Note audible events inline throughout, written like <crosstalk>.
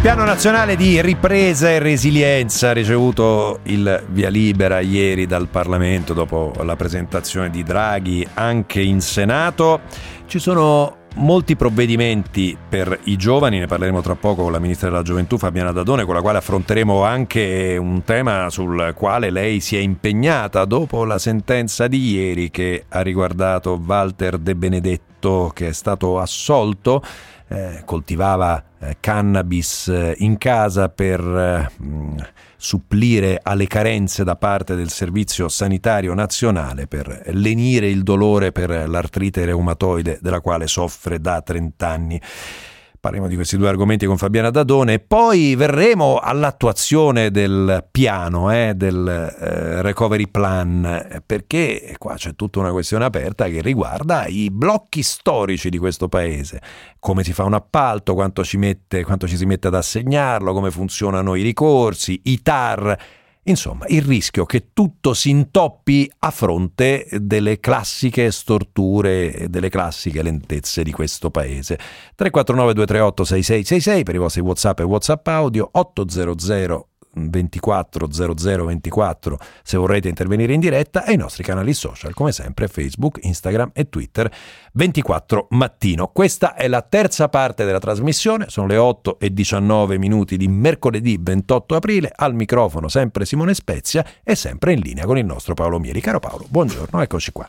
Piano nazionale di ripresa e resilienza ha ricevuto il via libera ieri dal Parlamento dopo la presentazione di Draghi anche in Senato. Ci sono molti provvedimenti per i giovani, ne parleremo tra poco con la Ministra della Gioventù Fabiana Dadone, con la quale affronteremo anche un tema sul quale lei si è impegnata dopo la sentenza di ieri che ha riguardato Walter De Benedetto che è stato assolto eh, coltivava cannabis eh, in casa per eh, supplire alle carenze da parte del Servizio Sanitario Nazionale per lenire il dolore per l'artrite reumatoide della quale soffre da 30 anni. Parleremo di questi due argomenti con Fabiana Dadone. E poi verremo all'attuazione del piano, eh, del eh, recovery plan, perché qua c'è tutta una questione aperta che riguarda i blocchi storici di questo paese, come si fa un appalto, quanto ci, mette, quanto ci si mette ad assegnarlo, come funzionano i ricorsi, i TAR Insomma, il rischio che tutto si intoppi a fronte delle classiche storture e delle classiche lentezze di questo paese. 349 238 6666 per i vostri WhatsApp e WhatsApp audio 800 24 00 24 se vorrete intervenire in diretta e i nostri canali social come sempre Facebook, Instagram e Twitter 24 mattino. Questa è la terza parte della trasmissione, sono le 8 e 19 minuti di mercoledì 28 aprile, al microfono sempre Simone Spezia e sempre in linea con il nostro Paolo Mieri. Caro Paolo, buongiorno, eccoci qua.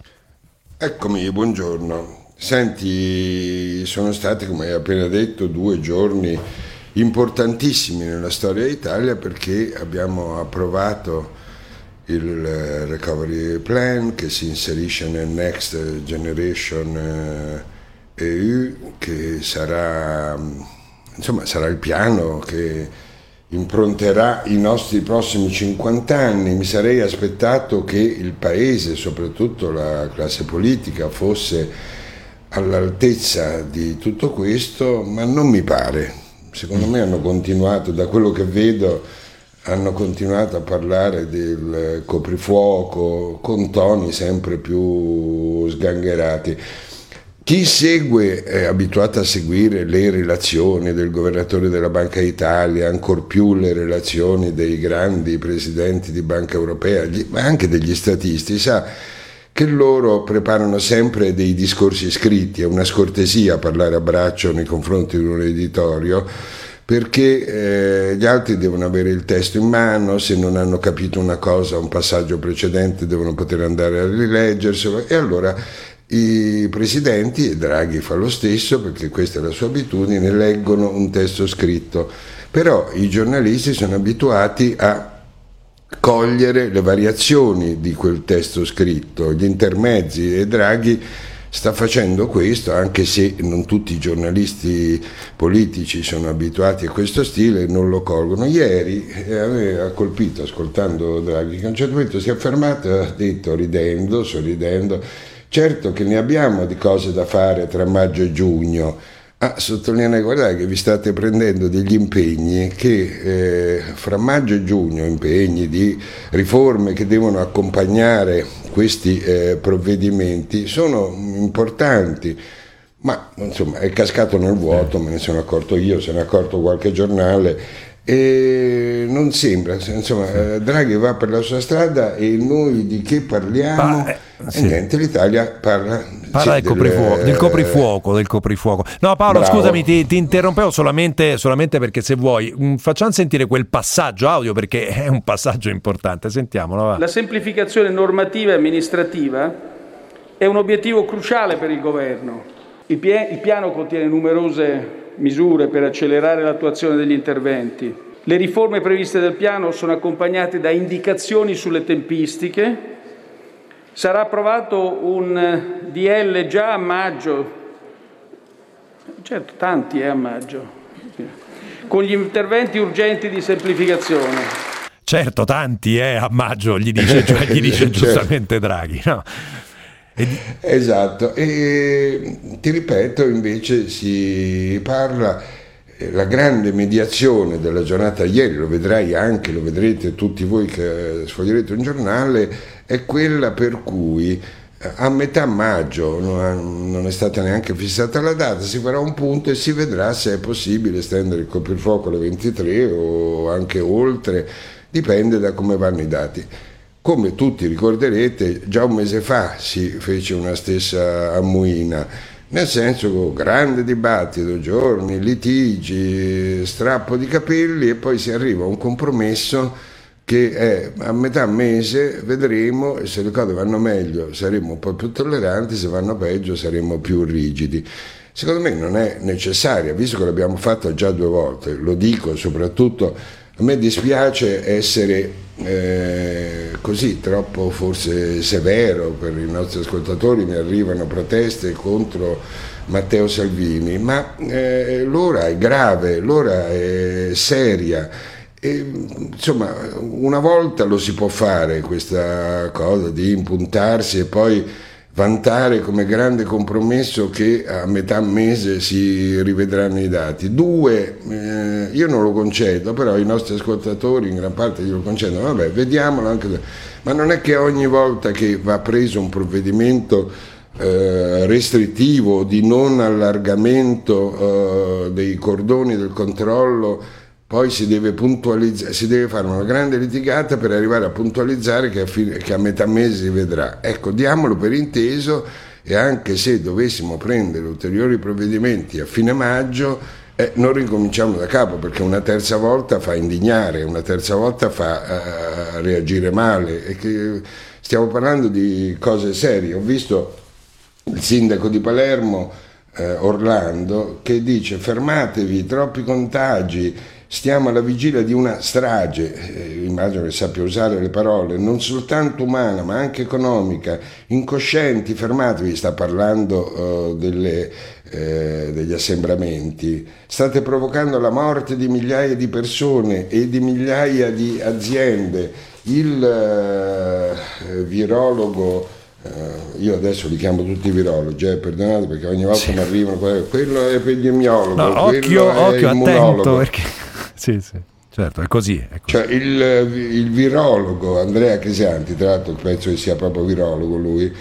Eccomi, buongiorno. Senti, sono stati, come hai appena detto, due giorni importantissimi nella storia d'Italia perché abbiamo approvato il recovery plan che si inserisce nel Next Generation EU eh, che sarà, insomma, sarà il piano che impronterà i nostri prossimi 50 anni. Mi sarei aspettato che il Paese, soprattutto la classe politica, fosse all'altezza di tutto questo, ma non mi pare secondo me hanno continuato, da quello che vedo, hanno continuato a parlare del coprifuoco con toni sempre più sgangherati. Chi segue è abituato a seguire le relazioni del governatore della Banca d'Italia, ancor più le relazioni dei grandi presidenti di Banca Europea, ma anche degli statisti, sa che loro preparano sempre dei discorsi scritti, è una scortesia parlare a braccio nei confronti di un editorio perché eh, gli altri devono avere il testo in mano, se non hanno capito una cosa, un passaggio precedente devono poter andare a rileggerselo. E allora i presidenti, e Draghi fa lo stesso perché questa è la sua abitudine, leggono un testo scritto, però i giornalisti sono abituati a cogliere le variazioni di quel testo scritto, gli intermezzi e Draghi sta facendo questo anche se non tutti i giornalisti politici sono abituati a questo stile e non lo colgono. Ieri eh, ha colpito ascoltando Draghi che a un certo punto si è fermato e ha detto ridendo, sorridendo, certo che ne abbiamo di cose da fare tra maggio e giugno Ah, sottolineare, guardate che vi state prendendo degli impegni che eh, fra maggio e giugno, impegni di riforme che devono accompagnare questi eh, provvedimenti, sono importanti, ma insomma è cascato nel vuoto, me ne sono accorto io, se ne è accorto qualche giornale e non sembra, insomma, eh, Draghi va per la sua strada e noi di che parliamo? Ma, eh, sì. E niente, l'Italia parla, parla sì, del, coprifuoco, del, coprifuoco, del coprifuoco. No, Paolo, Bravo. scusami, ti, ti interrompevo solamente, solamente, perché se vuoi, mm, facciamo sentire quel passaggio audio perché <laughs> è un passaggio importante. Sentiamolo. Va. La semplificazione normativa e amministrativa è un obiettivo cruciale per il governo. Il, pie- il piano contiene numerose misure per accelerare l'attuazione degli interventi. Le riforme previste dal piano sono accompagnate da indicazioni sulle tempistiche. Sarà approvato un DL già a maggio, certo tanti è a maggio, con gli interventi urgenti di semplificazione. Certo, tanti è a maggio, gli dice, cioè, gli dice <laughs> certo. giustamente Draghi. No? Esatto, e ti ripeto invece si parla, eh, la grande mediazione della giornata ieri, lo vedrai anche, lo vedrete tutti voi che sfoglierete un giornale, è quella per cui a metà maggio, non è stata neanche fissata la data, si farà un punto e si vedrà se è possibile estendere il coprifuoco alle 23 o anche oltre, dipende da come vanno i dati. Come tutti ricorderete, già un mese fa si fece una stessa ammuina, nel senso grande dibattito, giorni, litigi, strappo di capelli e poi si arriva a un compromesso che è a metà mese vedremo se le cose vanno meglio saremo un po' più tolleranti, se vanno peggio saremo più rigidi. Secondo me non è necessaria, visto che l'abbiamo fatto già due volte, lo dico soprattutto, a me dispiace essere eh, così troppo forse severo per i nostri ascoltatori, mi arrivano proteste contro Matteo Salvini, ma eh, l'ora è grave, l'ora è seria. E, insomma, una volta lo si può fare questa cosa di impuntarsi e poi vantare come grande compromesso che a metà mese si rivedranno i dati. Due, eh, io non lo concedo, però i nostri ascoltatori in gran parte glielo concedono, vabbè, vediamolo anche. Ma non è che ogni volta che va preso un provvedimento eh, restrittivo di non allargamento eh, dei cordoni del controllo poi si deve, si deve, fare una grande litigata per arrivare a puntualizzare che a, fine, che a, metà mese si vedrà. Ecco, diamolo per inteso e anche se dovessimo prendere ulteriori provvedimenti a fine maggio, eh, non ricominciamo da capo perché una terza volta fa indignare, una terza volta fa uh, reagire male. Stiamo parlando di cose serie. Ho visto il sindaco di Palermo, eh, Orlando, che dice fermatevi, troppi contagi Stiamo alla vigilia di una strage, eh, immagino che sappia usare le parole, non soltanto umana ma anche economica, incoscienti, fermatevi, sta parlando uh, delle, eh, degli assembramenti, state provocando la morte di migliaia di persone e di migliaia di aziende. Il uh, virologo Uh, io adesso li chiamo tutti virologi, eh, perdonate perché ogni volta sì. mi arrivano quello è epidemiologo, no, occhio, occhio, attento perché sì, sì. Certo, è così. È così. Cioè, il, il, virologo Andrea Chesanti, tra l'altro penso che sia proprio virologo lui,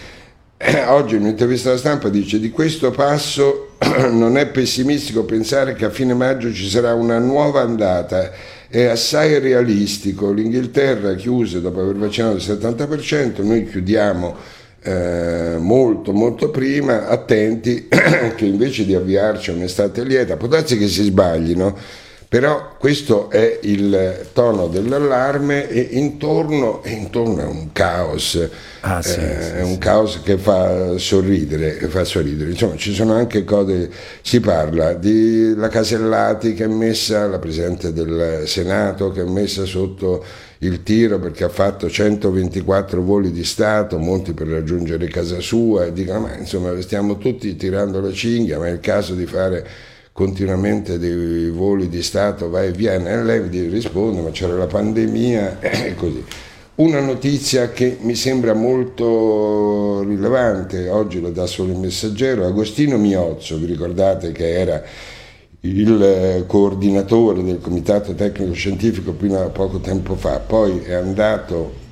eh, oggi in un'intervista alla stampa dice di questo passo <clears throat> non è pessimistico pensare che a fine maggio ci sarà una nuova andata, è assai realistico, l'Inghilterra chiuse dopo aver vaccinato il 70%, noi chiudiamo eh, molto molto prima, attenti <clears throat> che invece di avviarci a un'estate lieta, può darsi che si sbaglino però questo è il tono dell'allarme e intorno, intorno è un caos, ah, sì, eh, sì, è un sì. caos che fa sorridere, fa sorridere. Insomma, ci sono anche cose, si parla di la Casellati che è messa, la Presidente del Senato che è messa sotto il tiro perché ha fatto 124 voli di Stato, molti per raggiungere casa sua, e dicono ma insomma stiamo tutti tirando la cinghia, ma è il caso di fare continuamente dei voli di Stato, vai e vieni, e lei risponde ma c'era la pandemia <clears throat> e così. Una notizia che mi sembra molto rilevante, oggi lo dà solo il messaggero, Agostino Miozzo, vi ricordate che era il coordinatore del comitato tecnico scientifico fino a poco tempo fa, poi è andato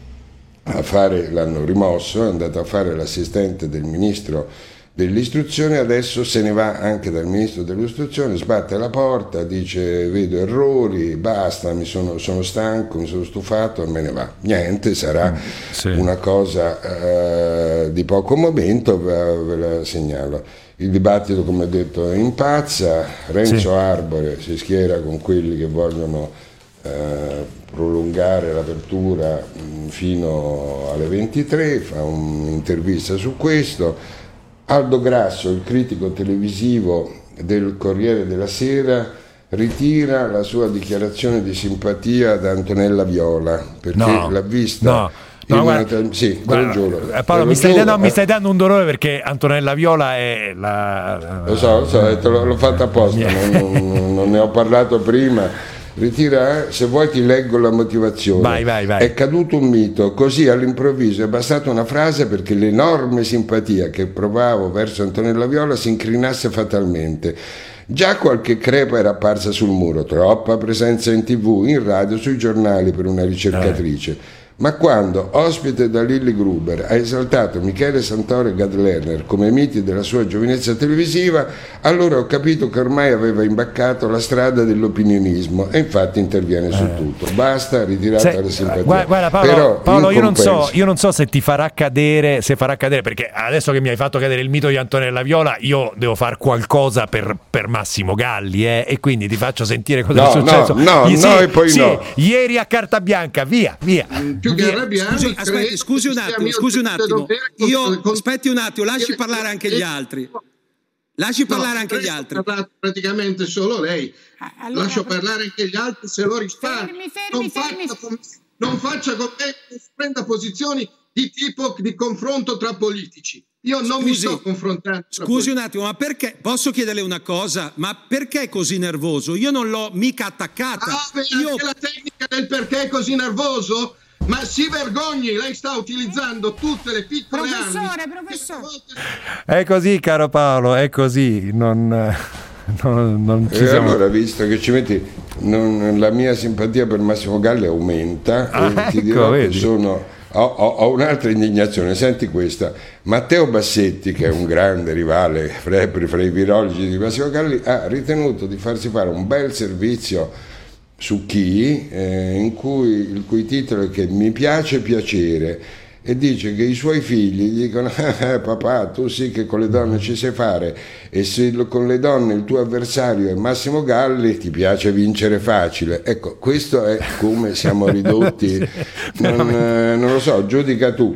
a fare, l'hanno rimosso, è andato a fare l'assistente del ministro dell'istruzione, adesso se ne va anche dal ministro dell'istruzione, sbatte la porta, dice vedo errori, basta, mi sono, sono stanco, mi sono stufato me ne va. Niente, sarà mm, sì. una cosa uh, di poco momento, ve, la segnalo. Il dibattito, come ho detto, impazza, Renzo sì. Arbore si schiera con quelli che vogliono uh, prolungare l'apertura mm, fino alle 23, fa un'intervista su questo Aldo Grasso, il critico televisivo del Corriere della Sera, ritira la sua dichiarazione di simpatia ad Antonella Viola perché no, l'ha vista. No. No, guarda, sì, guarda, giuro. Eh, Paolo, mi stai. No, mi stai, dando un dolore perché Antonella Viola è la. Lo so, lo so l'ho fatto apposta, non, non, non ne ho parlato prima ritira, se vuoi ti leggo la motivazione. Vai, vai, vai. È caduto un mito, così all'improvviso è bastata una frase perché l'enorme simpatia che provavo verso Antonella Viola si incrinasse fatalmente. Già qualche crepa era apparsa sul muro, troppa presenza in tv, in radio, sui giornali per una ricercatrice. Eh. Ma quando, ospite da Lilly Gruber, ha esaltato Michele Santoro e Gad Lerner come miti della sua giovinezza televisiva, allora ho capito che ormai aveva imbaccato la strada dell'opinionismo e infatti interviene su eh. tutto. Basta, ritirata Se, la simpatia. Guarda, Paolo, Però, Paolo io, non so, io, non so, se ti farà cadere, se farà cadere, perché adesso che mi hai fatto cadere il mito di Antonella Viola, io devo fare qualcosa per, per Massimo Galli, eh, e quindi ti faccio sentire cosa no, è successo. No, no, sì, no, e poi sì, no. Ieri a carta bianca, via, via. Mm, più che arrabbiare. Scusi, aspetti, scusi un attimo, scusi un attimo. Io, aspetti un attimo, lasci parlare anche gli altri. Lasci parlare anche gli altri. Ha praticamente solo lei. Allora, Lascio parlare anche gli altri se lo risparmio. Fermi, fermi, non, non faccia con me, prenda posizioni di tipo di confronto tra politici. Io non scusi, mi sto confrontando. Scusi un attimo, ma perché posso chiederle una cosa? Ma perché è così nervoso? Io non l'ho mica attaccata. Ah, beh, Io... la tecnica del perché è così nervoso? Ma si vergogni, lei sta utilizzando tutte le piccole professore, armi. Professore, professore. È così, caro Paolo, è così. Non, <laughs> non, non ci e siamo... allora, visto che ci metti, non, la mia simpatia per Massimo Galli aumenta ah, e ecco, ti dirò vedi. che sono... Ho, ho, ho, un'altra indignazione, senti questa. Matteo Bassetti, che è un grande rivale fra, fra i virologi di Massimo Galli, ha ritenuto di farsi fare un bel servizio su chi, eh, in cui, il cui titolo è che mi piace piacere e dice che i suoi figli dicono eh, <laughs> papà tu sì che con le donne ci sai fare e se con le donne il tuo avversario è Massimo Galli ti piace vincere facile ecco questo è come siamo <laughs> ridotti. Non, eh, non lo so giudica tu.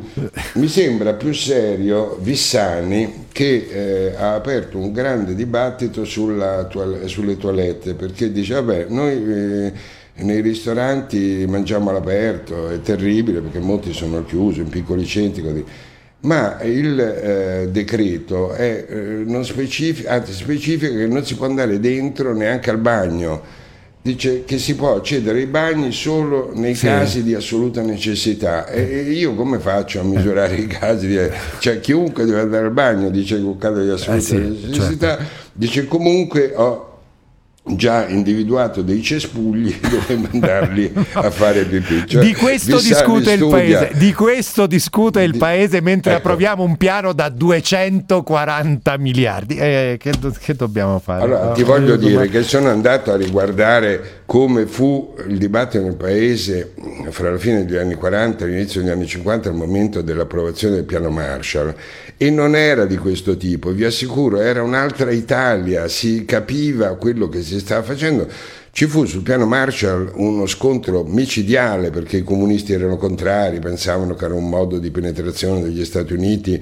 Mi sembra più serio Vissani che eh, ha aperto un grande dibattito sulla, sulle toilette perché dice vabbè noi eh, nei ristoranti mangiamo all'aperto, è terribile perché molti sono chiusi in piccoli centri. Così. Ma il eh, decreto è, eh, non specifica, anzi, specifica che non si può andare dentro neanche al bagno. Dice che si può accedere ai bagni solo nei sì. casi di assoluta necessità. E, io come faccio a misurare i casi? Di, cioè, chiunque deve andare al bagno, dice che un caso di assoluta eh sì, necessità, certo. dice comunque ho già individuato dei cespugli <laughs> dove mandarli a fare pipì. Cioè, di questo discute il paese, di questo discute il paese mentre ecco. approviamo un piano da 240 miliardi. Eh, che, che, dobbiamo fare? Allora, no? ti voglio dire che sono andato a riguardare come fu il dibattito nel paese fra la fine degli anni 40 e l'inizio degli anni 50 al momento dell'approvazione del piano Marshall e non era di questo tipo, vi assicuro, era un'altra Italia, si capiva quello che si stava facendo. Ci fu sul piano Marshall uno scontro micidiale perché i comunisti erano contrari, pensavano che era un modo di penetrazione degli Stati Uniti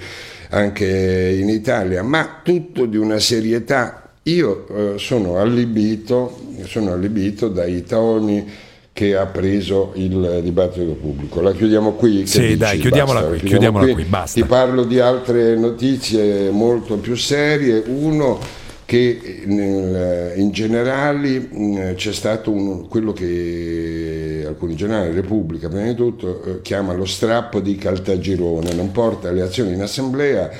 anche in Italia, ma tutto di una serietà. Io eh, sono, allibito, sono allibito dai toni che ha preso il dibattito pubblico. La chiudiamo qui? Sì, dici? dai, chiudiamola basta, qui, chiudiamola qui. qui, basta. Ti parlo di altre notizie molto più serie. Uno che nel, in generali c'è stato un, quello che alcuni giornali, Repubblica prima di tutto, eh, chiama lo strappo di Caltagirone, non porta alle azioni in assemblea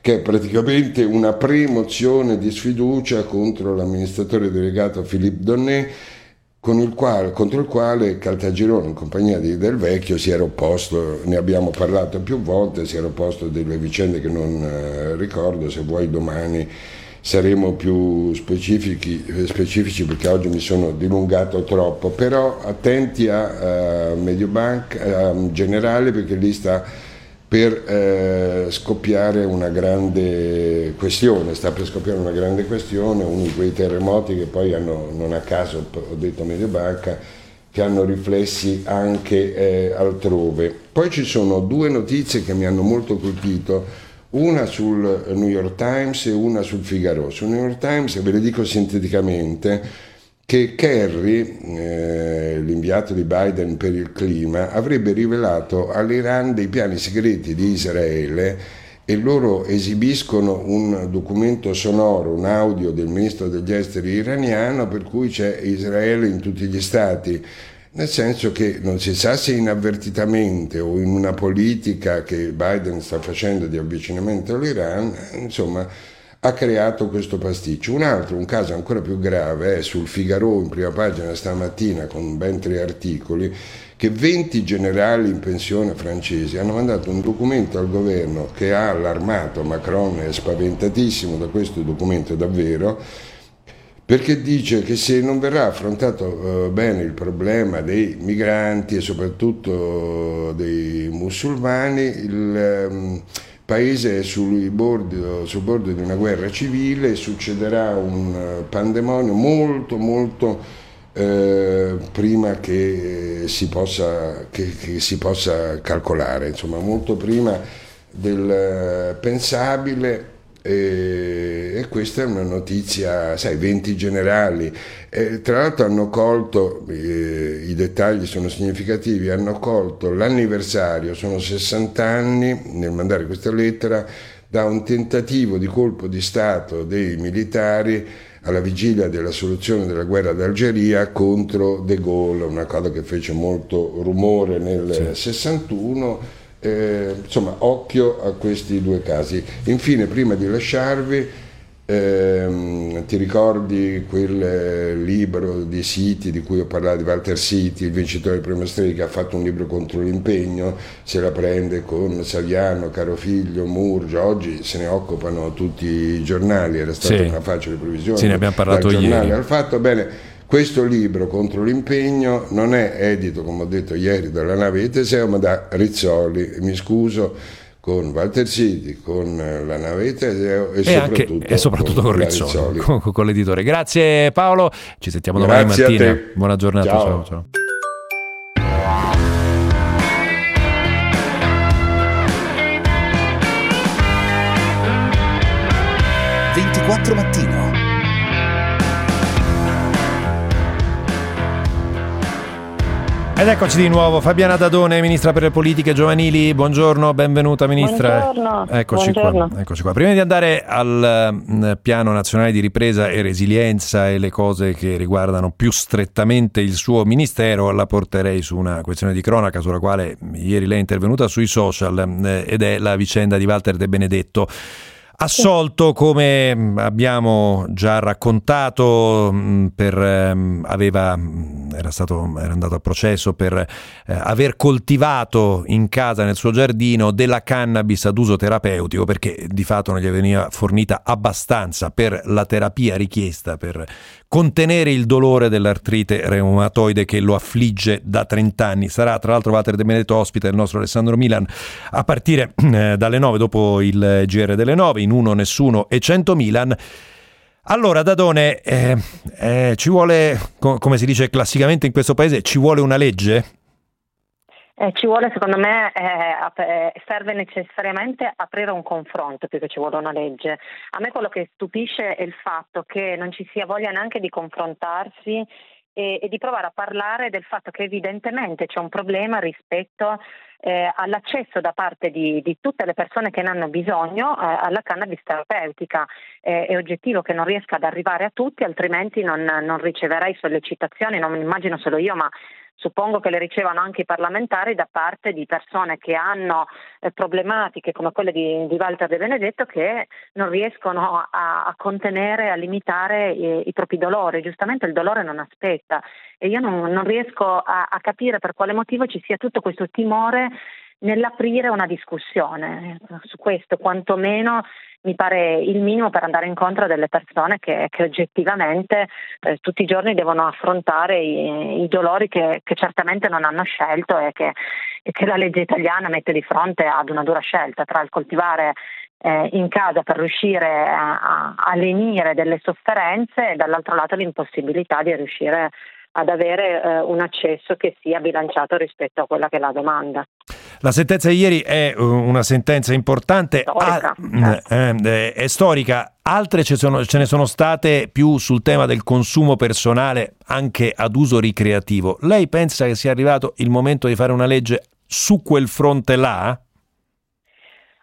che è praticamente una premozione di sfiducia contro l'amministratore delegato Philippe Donnet il quale, contro il quale Caltagirone in compagnia di Del Vecchio si era opposto, ne abbiamo parlato più volte, si era opposto a delle vicende che non eh, ricordo, se vuoi domani saremo più specifici, specifici, perché oggi mi sono dilungato troppo, però attenti a, a Mediobanca, a Generale perché lì sta per eh, scoppiare una grande questione, sta per scoppiare una grande questione, uno di quei terremoti che poi hanno, non a caso ho detto Mediobanca, che hanno riflessi anche eh, altrove. Poi ci sono due notizie che mi hanno molto colpito, una sul New York Times e una sul Figaro. Sul New York Times, ve le dico sinteticamente, che Kerry, eh, l'inviato di Biden per il clima, avrebbe rivelato all'Iran dei piani segreti di Israele e loro esibiscono un documento sonoro, un audio del ministro degli esteri iraniano per cui c'è Israele in tutti gli stati, nel senso che non si sa se inavvertitamente o in una politica che Biden sta facendo di avvicinamento all'Iran, insomma, ha creato questo pasticcio. Un altro, un caso ancora più grave, è sul Figaro in prima pagina stamattina con ben tre articoli, che 20 generali in pensione francesi hanno mandato un documento al governo che ha allarmato Macron, è spaventatissimo da questo documento davvero, perché dice che se non verrà affrontato eh, bene il problema dei migranti e soprattutto dei musulmani, il eh, paese è sul bordo, sul bordo, di una guerra civile, succederà un eh, pandemonio molto molto eh, prima che si, possa, che, che si possa calcolare, insomma molto prima del eh, pensabile e, e, questa è una notizia, sai, 20 generali. E, tra l'altro hanno colto, eh, i dettagli sono significativi, hanno colto l'anniversario, sono 60 anni nel mandare questa lettera, da un tentativo di colpo di Stato dei militari alla vigilia della soluzione della guerra d'Algeria contro De Gaulle, una cosa che fece molto rumore nel sì. 61 eh, insomma, occhio a questi due casi. Infine, prima di lasciarvi, ehm, ti ricordi quel libro di Siti di cui ho parlato, di Walter Siti, il vincitore del premio Strega, che ha fatto un libro contro l'impegno, se la prende con Saviano, Carofiglio, Murgia, oggi se ne occupano tutti i giornali, era stata sì. una facile previsione. Sì, ne abbiamo parlato ieri. Al fatto, bene, questo libro contro l'impegno non è edito, come ho detto ieri, dalla nave di Teseo, ma da Rizzoli. Mi scuso con Walter Citi, con la nave di Teseo e, e, soprattutto, anche, e soprattutto, con, con Rizzoli, Rizzoli. Con, con, l'editore. Grazie Paolo, ci sentiamo domani Grazie mattina. Buona giornata. ciao. ciao. ciao. mattino Ed eccoci di nuovo, Fabiana Dadone, Ministra per le Politiche Giovanili, buongiorno, benvenuta Ministra. Buongiorno. Eccoci, buongiorno. Qua, eccoci qua. Prima di andare al mm, Piano Nazionale di Ripresa e Resilienza e le cose che riguardano più strettamente il suo Ministero, la porterei su una questione di cronaca sulla quale ieri lei è intervenuta sui social mm, ed è la vicenda di Walter De Benedetto. Assolto, come mm, abbiamo già raccontato, mm, per, ehm, aveva, mm, era, stato, era andato a processo per eh, aver coltivato in casa, nel suo giardino, della cannabis ad uso terapeutico, perché di fatto non gli veniva fornita abbastanza per la terapia richiesta per contenere il dolore dell'artrite reumatoide che lo affligge da 30 anni. Sarà tra l'altro Walter De Benedetto ospite del nostro Alessandro Milan a partire eh, dalle 9 dopo il GR delle 9 in uno nessuno e 100 Milan. Allora, Dadone, eh, eh, ci vuole, come si dice classicamente in questo paese, ci vuole una legge? Eh, ci vuole, secondo me, eh, eh, serve necessariamente aprire un confronto più che ci vuole una legge. A me quello che stupisce è il fatto che non ci sia voglia neanche di confrontarsi e, e di provare a parlare del fatto che evidentemente c'è un problema rispetto eh, all'accesso da parte di, di, tutte le persone che ne hanno bisogno eh, alla cannabis terapeutica. Eh, è oggettivo che non riesca ad arrivare a tutti, altrimenti non, non riceverai sollecitazioni, non immagino solo io, ma suppongo che le ricevano anche i parlamentari da parte di persone che hanno eh, problematiche come quelle di, di, Walter De Benedetto che non riescono a, a contenere, a limitare i, i, propri dolori. Giustamente il dolore non aspetta e io non, non riesco a, a capire per quale motivo ci sia tutto questo timore nell'aprire una discussione su questo, quantomeno mi pare il minimo per andare incontro a delle persone che, che oggettivamente eh, tutti i giorni devono affrontare i, i dolori che, che, certamente non hanno scelto e che, e che la legge italiana mette di fronte ad una dura scelta tra il coltivare eh, in casa per riuscire a, a, lenire delle sofferenze e dall'altro lato l'impossibilità di riuscire ad avere eh, un accesso che sia bilanciato rispetto a quella che è la domanda. La sentenza di ieri è uh, una sentenza importante, storica, ah, eh, è storica, altre ce, sono, ce ne sono state più sul tema del consumo personale anche ad uso ricreativo. Lei pensa che sia arrivato il momento di fare una legge su quel fronte là?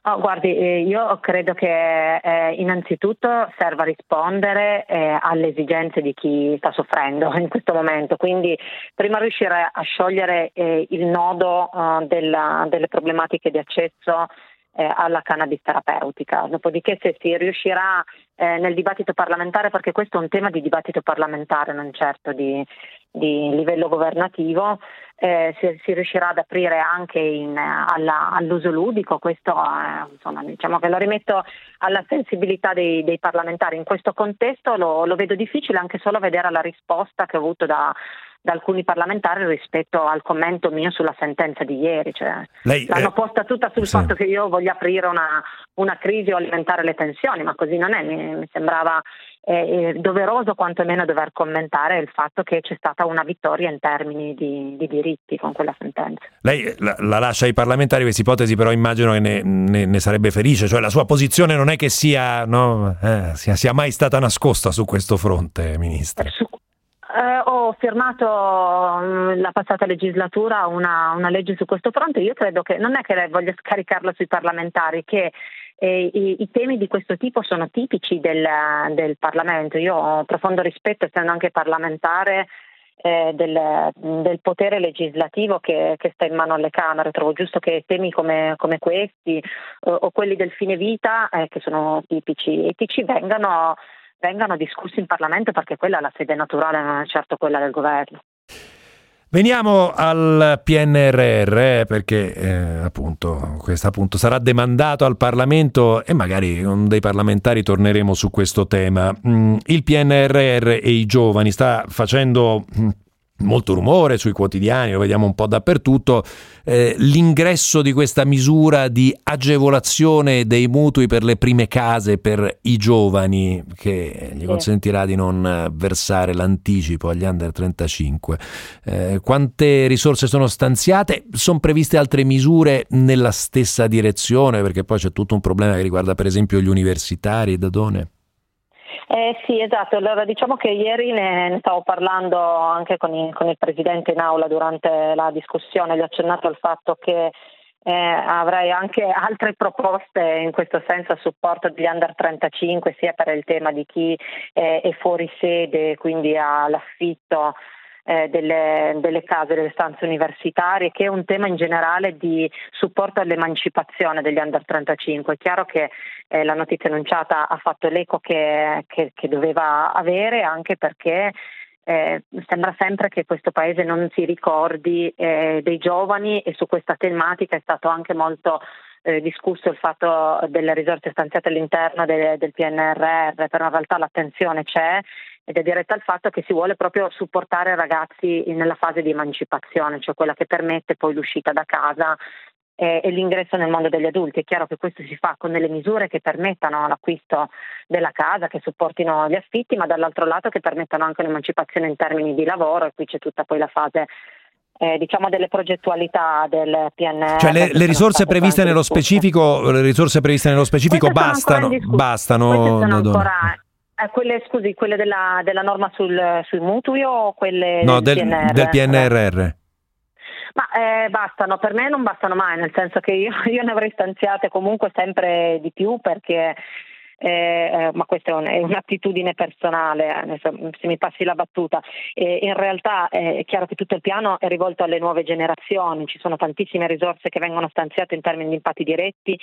Oh, guardi, eh, io credo che eh, innanzitutto serva rispondere eh, alle esigenze di chi sta soffrendo <laughs> in questo momento, quindi prima riuscire a sciogliere eh, il nodo uh, della, delle problematiche di accesso eh, alla cannabis terapeutica, dopodiché se si riuscirà eh, nel dibattito parlamentare perché questo è un tema di dibattito parlamentare, non certo di, di livello governativo, eh, si, si, riuscirà ad aprire anche in, alla, all'uso ludico, questo eh, insomma, diciamo che lo rimetto alla sensibilità dei, dei parlamentari. In questo contesto lo, lo, vedo difficile anche solo vedere la risposta che ho avuto da, da alcuni parlamentari rispetto al commento mio sulla sentenza di ieri. Cioè, Lei, l'hanno eh, posta tutta sul sì. fatto che io voglia aprire una, una, crisi o alimentare le tensioni, ma così non è. Mi, mi sembrava è doveroso quantomeno dover commentare il fatto che c'è stata una vittoria in termini di, di diritti con quella sentenza. Lei la, la, lascia ai parlamentari questa ipotesi, però immagino che ne, ne, ne, sarebbe felice, cioè la sua posizione non è che sia, no, eh, sia, sia mai stata nascosta su questo fronte, Ministro. Su, eh, ho firmato mm, la passata legislatura una, una, legge su questo fronte, io credo che non è che lei voglia scaricarla sui parlamentari, che eh, i, i, temi di questo tipo sono tipici del, del, Parlamento. Io ho profondo rispetto, essendo anche parlamentare, eh, del, del, potere legislativo che, che, sta in mano alle Camere. Trovo giusto che temi come, come questi o, o, quelli del fine vita, eh, che sono tipici etici, vengano, vengano discussi in Parlamento perché quella è la sede naturale, non è certo quella del governo. Veniamo al PNRR perché eh, appunto questo appunto sarà demandato al Parlamento e magari con dei parlamentari torneremo su questo tema. Mm, il PNRR e i giovani sta facendo mm, molto rumore sui quotidiani, lo vediamo un po' dappertutto, eh, l'ingresso di questa misura di agevolazione dei mutui per le prime case per i giovani che gli consentirà di non versare l'anticipo agli under 35. Eh, quante risorse sono stanziate? Sono previste altre misure nella stessa direzione? Perché poi c'è tutto un problema che riguarda per esempio gli universitari, Dadone. Eh, sì, esatto. Allora, diciamo che ieri ne, ne stavo parlando anche con il, con il, Presidente in aula durante la discussione, gli ho accennato al fatto che eh, avrei anche altre proposte in questo senso a supporto degli under 35, sia per il tema di chi eh, è fuori sede, quindi ha l'affitto eh, delle, delle, case, delle stanze universitarie, che è un tema in generale di supporto all'emancipazione degli under 35. È chiaro che eh, la notizia annunciata ha fatto l'eco che, che, che doveva avere, anche perché eh, sembra sempre che questo paese non si ricordi eh, dei giovani e su questa tematica è stato anche molto eh, discusso il fatto delle risorse stanziate all'interno de- del PNRR, però in realtà l'attenzione c'è ed è diretta al fatto che si vuole proprio supportare i ragazzi nella fase di emancipazione, cioè quella che permette poi l'uscita da casa e, e l'ingresso nel mondo degli adulti. È chiaro che questo si fa con delle misure che permettano l'acquisto della casa, che supportino gli affitti, ma dall'altro lato che permettano anche un'emancipazione in termini di lavoro e qui c'è tutta poi la fase eh, diciamo delle progettualità del PNR. Cioè le, le risorse previste nello specifico, le risorse previste nello specifico bastano, bastano ancora, eh, quelle, scusi, quelle della, della norma sul, sui mutui o quelle no, del, del, PNR? del PNRR? Ma eh, bastano, per me non bastano mai, nel senso che io, <laughs> io ne avrei stanziate comunque sempre di più perché eh, eh, ma questa è, un, è, un'attitudine personale, adesso, se mi passi la battuta. Eh, in realtà è chiaro che tutto il piano è rivolto alle nuove generazioni, ci sono tantissime risorse che vengono stanziate in termini di impatti diretti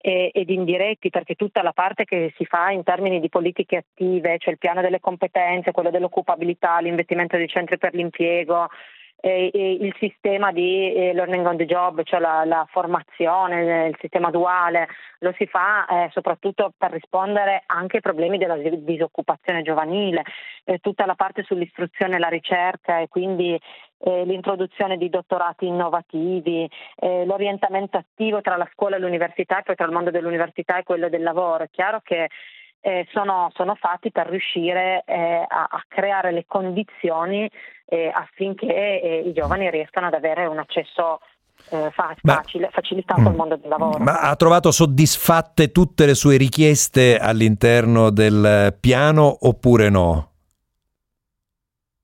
eh, ed indiretti, perché tutta la parte che si fa in termini di politiche attive, cioè il piano delle competenze, quello dell'occupabilità, l'investimento dei centri per l'impiego, eh, il sistema di eh, learning on the job, cioè la, la, formazione, il sistema duale, lo si fa eh, soprattutto per rispondere anche ai problemi della disoccupazione giovanile, eh, tutta la parte sull'istruzione e la ricerca e quindi eh, l'introduzione di dottorati innovativi, eh, l'orientamento attivo tra la scuola e l'università e poi tra il mondo dell'università e quello del lavoro. È chiaro che eh, sono, sono, fatti per riuscire eh, a, a, creare le condizioni eh, affinché eh, i giovani riescano ad avere un accesso eh, facile, facilitato mm, al mondo del lavoro. Ma ha trovato soddisfatte tutte le sue richieste all'interno del piano oppure no?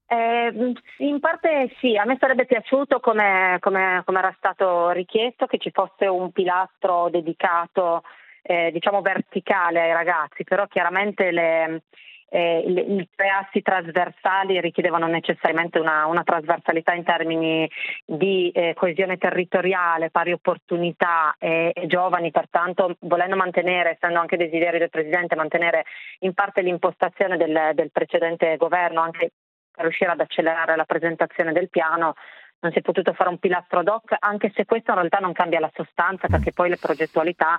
Eh, in parte sì, a me sarebbe piaciuto come, come, come era stato richiesto che ci fosse un pilastro dedicato eh, diciamo verticale ai ragazzi, però chiaramente le, eh, i tre assi trasversali richiedevano necessariamente una, una trasversalità in termini di eh, coesione territoriale, pari opportunità e, e, giovani, pertanto volendo mantenere, essendo anche desiderio del Presidente, mantenere in parte l'impostazione del, del precedente governo anche per riuscire ad accelerare la presentazione del piano, non si è potuto fare un pilastro doc, anche se questo in realtà non cambia la sostanza, perché poi le progettualità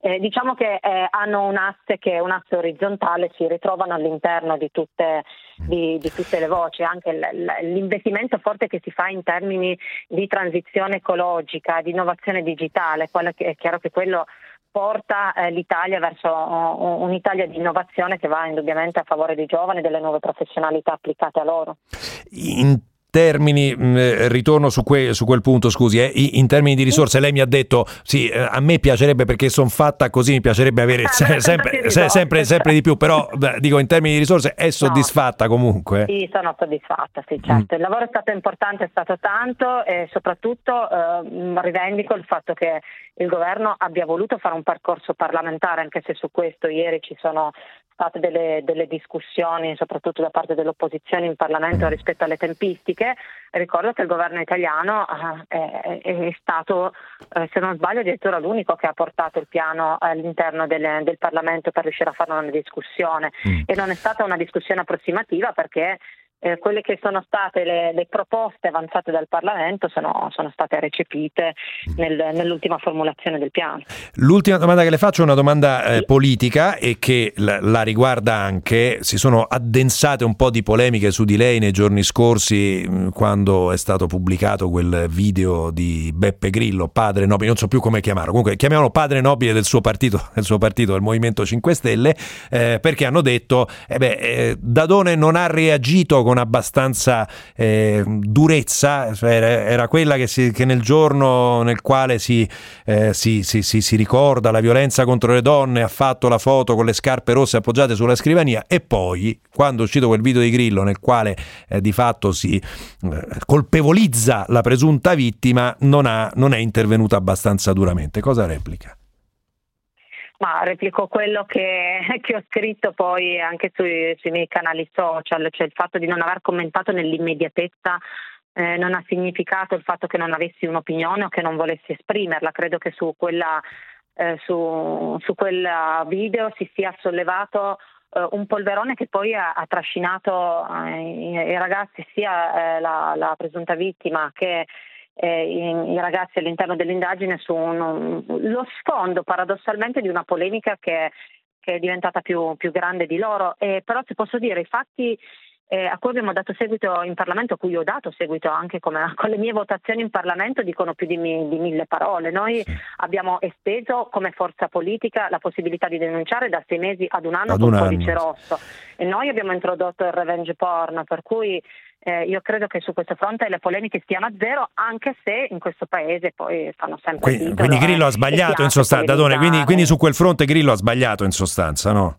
eh, diciamo che eh, hanno un asse che è un asse orizzontale, si ritrovano all'interno di tutte, di, di tutte le voci, anche l- l'investimento forte che si fa in termini di transizione ecologica, di innovazione digitale, è chiaro che quello porta eh, l'Italia verso uh, un'Italia di innovazione che va indubbiamente a favore dei giovani e delle nuove professionalità applicate a loro. In termini, mh, mm, ritorno su, que, su, quel punto, scusi, eh, in termini di risorse, lei mi ha detto, sì, eh, a me piacerebbe perché sono fatta così, mi piacerebbe avere ah, se, sempre, se, sempre, sempre, di più, però dico in termini di risorse è soddisfatta no. comunque? Sì, sono soddisfatta, sì, certo. Mm. Il lavoro è stato importante, è stato tanto e soprattutto eh, rivendico il fatto che il governo abbia voluto fare un percorso parlamentare, anche se su questo ieri ci sono state delle, delle, discussioni, soprattutto da parte dell'opposizione in Parlamento rispetto alle tempistiche. Ricordo che il governo italiano eh, è, è, stato, eh, se non sbaglio, addirittura l'unico che ha portato il piano all'interno del, del Parlamento per riuscire a fare una discussione. Mm. E non è stata una discussione approssimativa perché eh, quelle che sono state le, le, proposte avanzate dal Parlamento sono, sono state recepite nel, nell'ultima formulazione del piano. L'ultima domanda che le faccio è una domanda eh, politica e che la, la, riguarda anche, si sono addensate un po' di polemiche su di lei nei giorni scorsi mm, quando è stato pubblicato quel video di Beppe Grillo, padre nobile, non so più come chiamarlo, comunque chiamiamolo padre nobile del suo partito, <laughs> del, suo partito, del Movimento 5 Stelle, eh, perché hanno detto, eh beh, eh, Dadone non ha reagito con abbastanza eh, durezza, cioè era, era, quella che, si, che, nel giorno nel quale si, eh, si, si, ricorda la violenza contro le donne ha fatto la foto con le scarpe rosse appoggiate sulla scrivania e poi quando è uscito quel video di Grillo nel quale eh, di fatto si eh, colpevolizza la presunta vittima non, ha, non è intervenuta abbastanza duramente. Cosa replica? Ma replico quello che, <laughs> che, ho scritto poi anche sui, sui, miei canali social, cioè il fatto di non aver commentato nell'immediatezza eh, non ha significato il fatto che non avessi un'opinione o che non volessi esprimerla. Credo che su quella, eh, su, su quel video si sia sollevato eh, un polverone che poi ha, ha trascinato eh, i, i, ragazzi, sia eh, la, la presunta vittima che eh, i, ragazzi all'interno dell'indagine su un, lo sfondo paradossalmente di una polemica che, che è diventata più, più, grande di loro. Eh, però se posso dire, i fatti eh, a cui abbiamo dato seguito in Parlamento, a cui ho dato seguito anche come, <laughs> con le mie votazioni in Parlamento, dicono più di, mi, di, mille parole. Noi abbiamo esteso come forza politica la possibilità di denunciare da sei mesi ad un anno ad con un codice rosso e noi abbiamo introdotto il revenge porn, per cui eh, io credo che su questo fronte le polemiche stiano a zero, anche se in questo paese poi fanno sempre quindi, titolo, quindi Grillo eh, ha sbagliato in sostanza, Dadone, quindi, quindi, su quel fronte Grillo ha sbagliato in sostanza, no?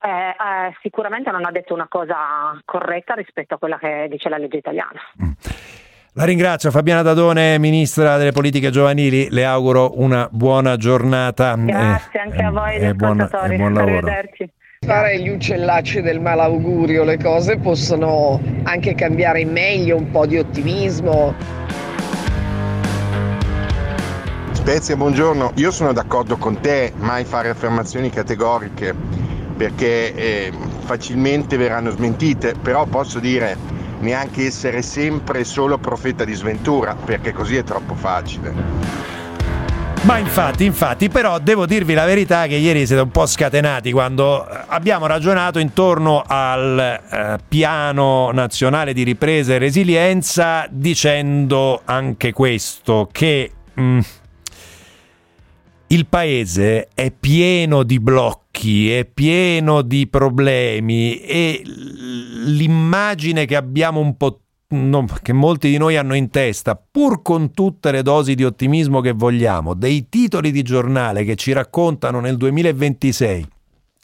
Eh, eh, sicuramente non ha detto una cosa corretta rispetto a quella che dice la legge italiana. Mm. La ringrazio Fabiana Dadone, Ministra delle Politiche Giovanili, le auguro una buona giornata. Grazie eh, anche a voi, e buon, e buon lavoro. Arrivederci fare gli uccellacci del malaugurio, le cose possono anche cambiare in meglio, un po' di ottimismo. Spezia, buongiorno. Io sono d'accordo con te, mai fare affermazioni categoriche perché eh, facilmente verranno smentite, però posso dire neanche essere sempre solo profeta di sventura, perché così è troppo facile. Ma infatti, infatti, però devo dirvi la verità che ieri siete un po' scatenati quando eh, abbiamo ragionato intorno al eh, piano nazionale di ripresa e resilienza dicendo anche questo, che mm, il paese è pieno di blocchi, è pieno di problemi e l'immagine che abbiamo un po' non, che molti di noi hanno in testa, pur con tutte le dosi di ottimismo che vogliamo, dei titoli di giornale che ci raccontano nel 2026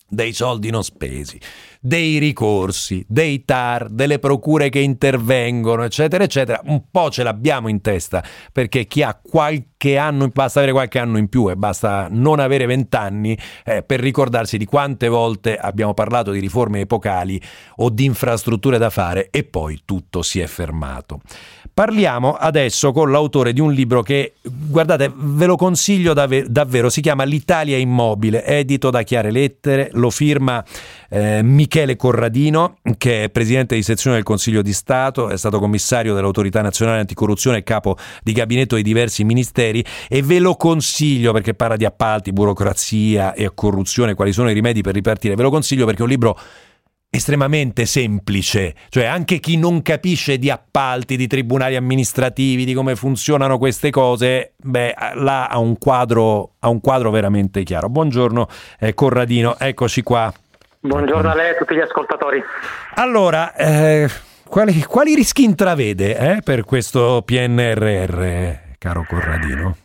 dei soldi non spesi, dei ricorsi, dei TAR, delle procure che intervengono, eccetera, eccetera, un po' ce l'abbiamo in testa, perché chi ha qualche anno, basta avere qualche anno in più e basta non avere vent'anni eh, per ricordarsi di quante volte abbiamo parlato di riforme epocali o di infrastrutture da fare e poi tutto si è fermato. Parliamo adesso con l'autore di un libro che, guardate, ve lo consiglio dav- davvero, si chiama L'Italia Immobile, edito da Chiare Lettere, lo firma eh, Michele Corradino, che è presidente di sezione del Consiglio di Stato, è stato commissario dell'Autorità Nazionale Anticorruzione e capo di gabinetto di diversi ministeri e ve lo consiglio perché parla di appalti, burocrazia e corruzione, quali sono i rimedi per ripartire, ve lo consiglio perché è un libro estremamente semplice, cioè anche chi non capisce di appalti, di tribunali amministrativi, di come funzionano queste cose, beh, là ha un quadro, ha un quadro veramente chiaro. Buongiorno eh, Corradino, eccoci qua. Buongiorno a lei e a tutti gli ascoltatori. Allora, eh, quali, quali, rischi intravede eh, per questo PNRR, caro Corradino?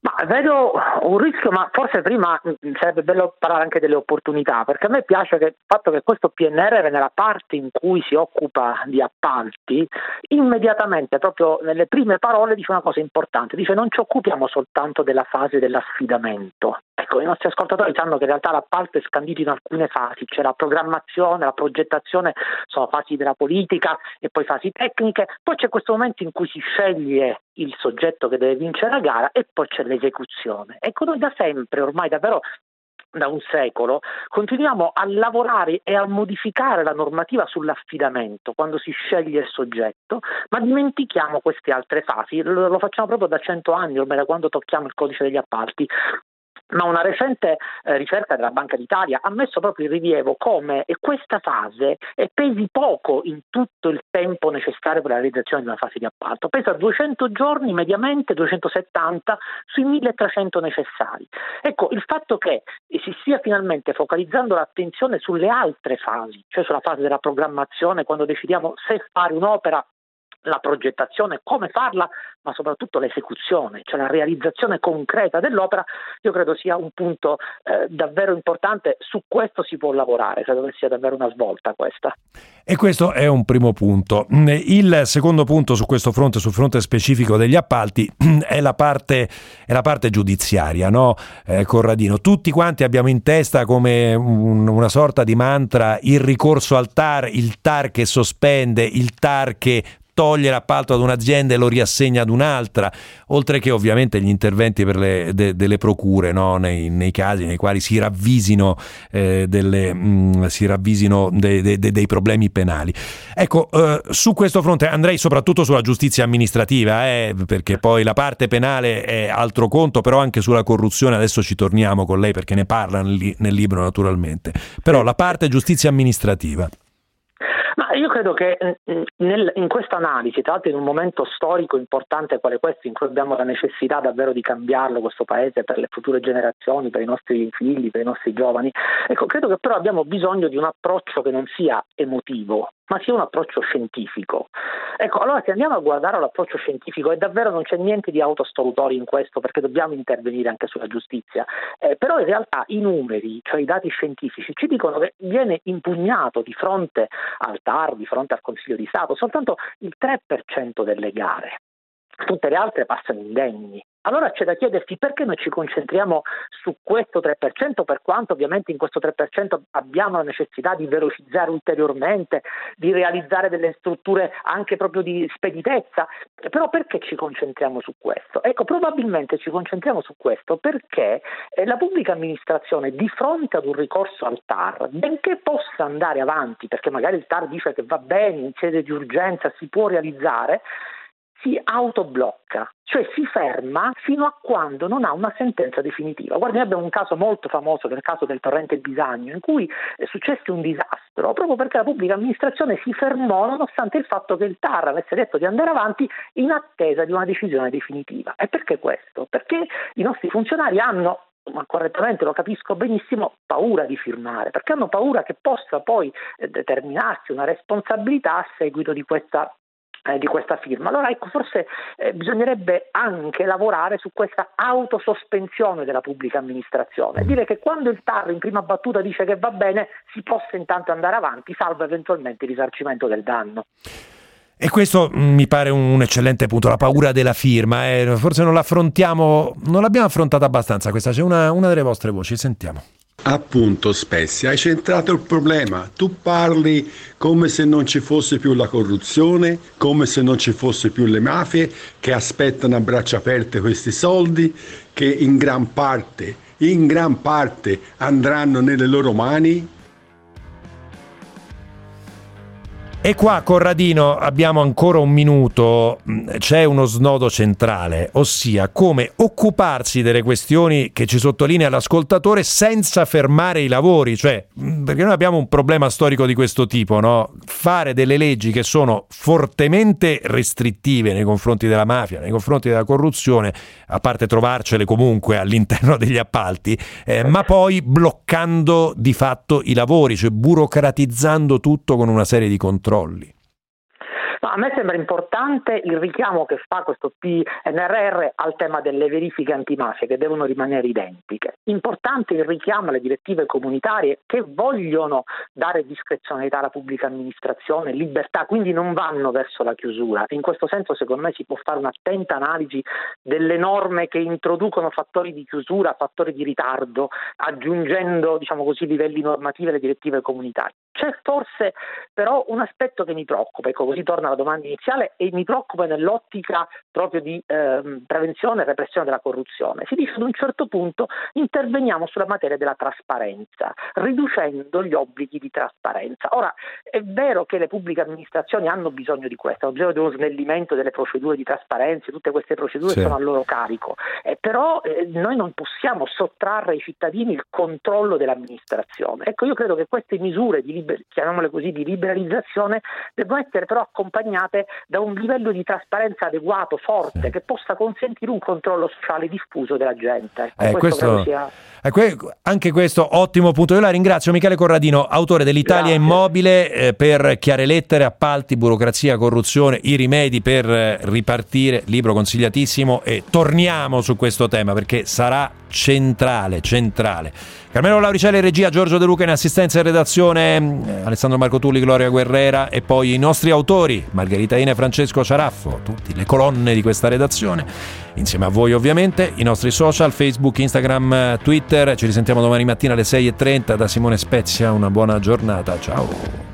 Ma vedo un rischio, ma forse prima mm, sarebbe bello parlare anche delle opportunità, perché a me piace che, il fatto che questo PNR nella parte in cui si occupa di appalti, immediatamente, proprio nelle prime parole, dice una cosa importante, dice non ci occupiamo soltanto della fase dell'affidamento. Ecco, i nostri ascoltatori sanno che in realtà l'appalto è scandito in alcune fasi, c'è la programmazione, la progettazione, sono fasi della politica e poi fasi tecniche, poi c'è questo momento in cui si sceglie il soggetto che deve vincere la gara e poi c'è l'esecuzione. Ecco, noi da sempre, ormai davvero da un secolo, continuiamo a lavorare e a modificare la normativa sull'affidamento quando si sceglie il soggetto, ma dimentichiamo queste altre fasi. Lo facciamo proprio da cento anni, ormai da quando tocchiamo il codice degli appalti ma una recente eh, ricerca della Banca d'Italia ha messo proprio in rilievo come questa fase pesi poco in tutto il tempo necessario per la realizzazione di una fase di appalto, pesa 200 giorni mediamente, 270 sui 1300 necessari. Ecco, il fatto che si stia finalmente focalizzando l'attenzione sulle altre fasi, cioè sulla fase della programmazione, quando decidiamo se fare un'opera la progettazione, come farla, ma soprattutto l'esecuzione, cioè la realizzazione concreta dell'opera, io credo sia un punto eh, davvero importante. Su questo si può lavorare, credo che sia davvero una svolta questa. E questo è un primo punto. Il secondo punto su questo fronte, sul fronte specifico degli appalti, <clears throat> è la parte, è la parte giudiziaria, no? eh, Corradino. Tutti quanti abbiamo in testa come un, una sorta di mantra il ricorso al TAR, il TAR che sospende, il TAR che toglie l'appalto ad un'azienda e lo riassegna ad un'altra, oltre che ovviamente gli interventi le, de, delle procure no? nei, nei, casi nei quali si ravvisino, eh, delle, mh, mm, si ravvisino de, de, dei problemi penali. Ecco, eh, su questo fronte andrei soprattutto sulla giustizia amministrativa, eh, perché poi la parte penale è altro conto, però anche sulla corruzione adesso ci torniamo con lei perché ne parla nel, nel libro naturalmente, però la parte giustizia amministrativa. Ma io credo che mm, nel, in questa analisi, tra l'altro in un momento storico importante quale questo, in cui abbiamo la necessità davvero di cambiarlo questo paese per le future generazioni, per i nostri figli, per i nostri giovani, ecco, credo che però abbiamo bisogno di un approccio che non sia emotivo, ma sia un approccio scientifico. Ecco, allora se andiamo a guardare l'approccio scientifico, e davvero non c'è niente di autostolutorio in questo, perché dobbiamo intervenire anche sulla giustizia, eh, però in realtà i numeri, cioè i dati scientifici, ci dicono che viene impugnato di fronte al TAR, di fronte al Consiglio di Stato, soltanto il 3% delle gare tutte le altre passano indenni. Allora c'è da chiedersi perché noi ci concentriamo su questo 3%, per quanto ovviamente in questo 3% abbiamo la necessità di velocizzare ulteriormente, di realizzare delle strutture anche proprio di speditezza, però perché ci concentriamo su questo? Ecco, probabilmente ci concentriamo su questo perché eh, la pubblica amministrazione di fronte ad un ricorso al TAR, benché possa andare avanti, perché magari il TAR dice che va bene, in sede di urgenza si può realizzare, si autoblocca, cioè si ferma fino a quando non ha una sentenza definitiva. Guardi, noi abbiamo un caso molto famoso, che è il caso del torrente Bisagno, in cui è successo un disastro proprio perché la pubblica amministrazione si fermò nonostante il fatto che il TAR avesse detto di andare avanti in attesa di una decisione definitiva. E perché questo? Perché i nostri funzionari hanno ma correttamente lo capisco benissimo, paura di firmare, perché hanno paura che possa poi eh, determinarsi una responsabilità a seguito di questa eh, di questa firma. Allora ecco, forse eh, bisognerebbe anche lavorare su questa autosospensione della pubblica amministrazione, dire che quando il TAR in prima battuta dice che va bene si possa intanto andare avanti, salvo eventualmente il risarcimento del danno. E questo mm, mi pare un eccellente punto, la paura della firma. Eh. Forse non l'affrontiamo, non l'abbiamo affrontata abbastanza questa. C'è una, una delle vostre voci, sentiamo. Appunto, Spezia, hai centrato il problema. Tu parli come se non ci fosse più la corruzione, come se non ci fosse più le mafie che aspettano a braccia aperte questi soldi che in gran parte, in gran parte andranno nelle loro mani E qua, Corradino, abbiamo ancora un minuto. C'è uno snodo centrale, ossia come occuparsi delle questioni che ci sottolinea l'ascoltatore senza fermare i lavori. Cioè, perché noi abbiamo un problema storico di questo tipo, no? Fare delle leggi che sono fortemente restrittive nei confronti della mafia, nei confronti della corruzione, a parte trovarcele comunque all'interno <laughs> degli appalti, eh, ma poi bloccando di fatto i lavori, cioè burocratizzando tutto con una serie di controlli controlli. No, a me sembra importante il richiamo che fa questo PNRR al tema delle verifiche antimafia che devono rimanere identiche. Importante il richiamo alle direttive comunitarie che vogliono dare discrezionalità alla pubblica amministrazione, libertà, quindi non vanno verso la chiusura. In questo senso secondo me si può fare un'attenta analisi delle norme che introducono fattori di chiusura, fattori di ritardo, aggiungendo diciamo così, livelli normativi alle direttive comunitarie. C'è forse però un aspetto che mi preoccupa, ecco così torna alla domanda iniziale e mi preoccupa nell'ottica proprio di eh, prevenzione e repressione della corruzione. Si dice ad un certo punto interveniamo sulla materia della trasparenza, riducendo gli obblighi di trasparenza. Ora, è vero che le pubbliche amministrazioni hanno bisogno di questo, hanno bisogno di uno snellimento delle procedure di trasparenza, tutte queste procedure sì. sono a loro carico, eh, però eh, noi non possiamo sottrarre ai cittadini il controllo dell'amministrazione. Ecco, io credo che queste misure di liber- chiamiamole così, di liberalizzazione, devono essere però accompagnate da un livello di trasparenza adeguato, forte, che possa consentire un controllo sociale diffuso della gente. Eh, questo, sia... eh, anche questo ottimo punto. Io la ringrazio Michele Corradino, autore dell'Italia Grazie. Immobile, eh, per chiare lettere, appalti, burocrazia, corruzione, i rimedi per eh, ripartire, libro consigliatissimo e torniamo su questo tema perché sarà centrale, centrale. Carmelo Lauricelli regia, Giorgio De Luca in assistenza e redazione, eh, Alessandro Marco Tulli, Gloria Guerrera e poi i nostri autori, Margherita Ina e Francesco Ciaraffo, tutte le colonne di questa redazione, insieme a voi ovviamente, i nostri social, Facebook, Instagram, Twitter, ci risentiamo domani mattina alle 6.30 da Simone Spezia, una buona giornata, ciao!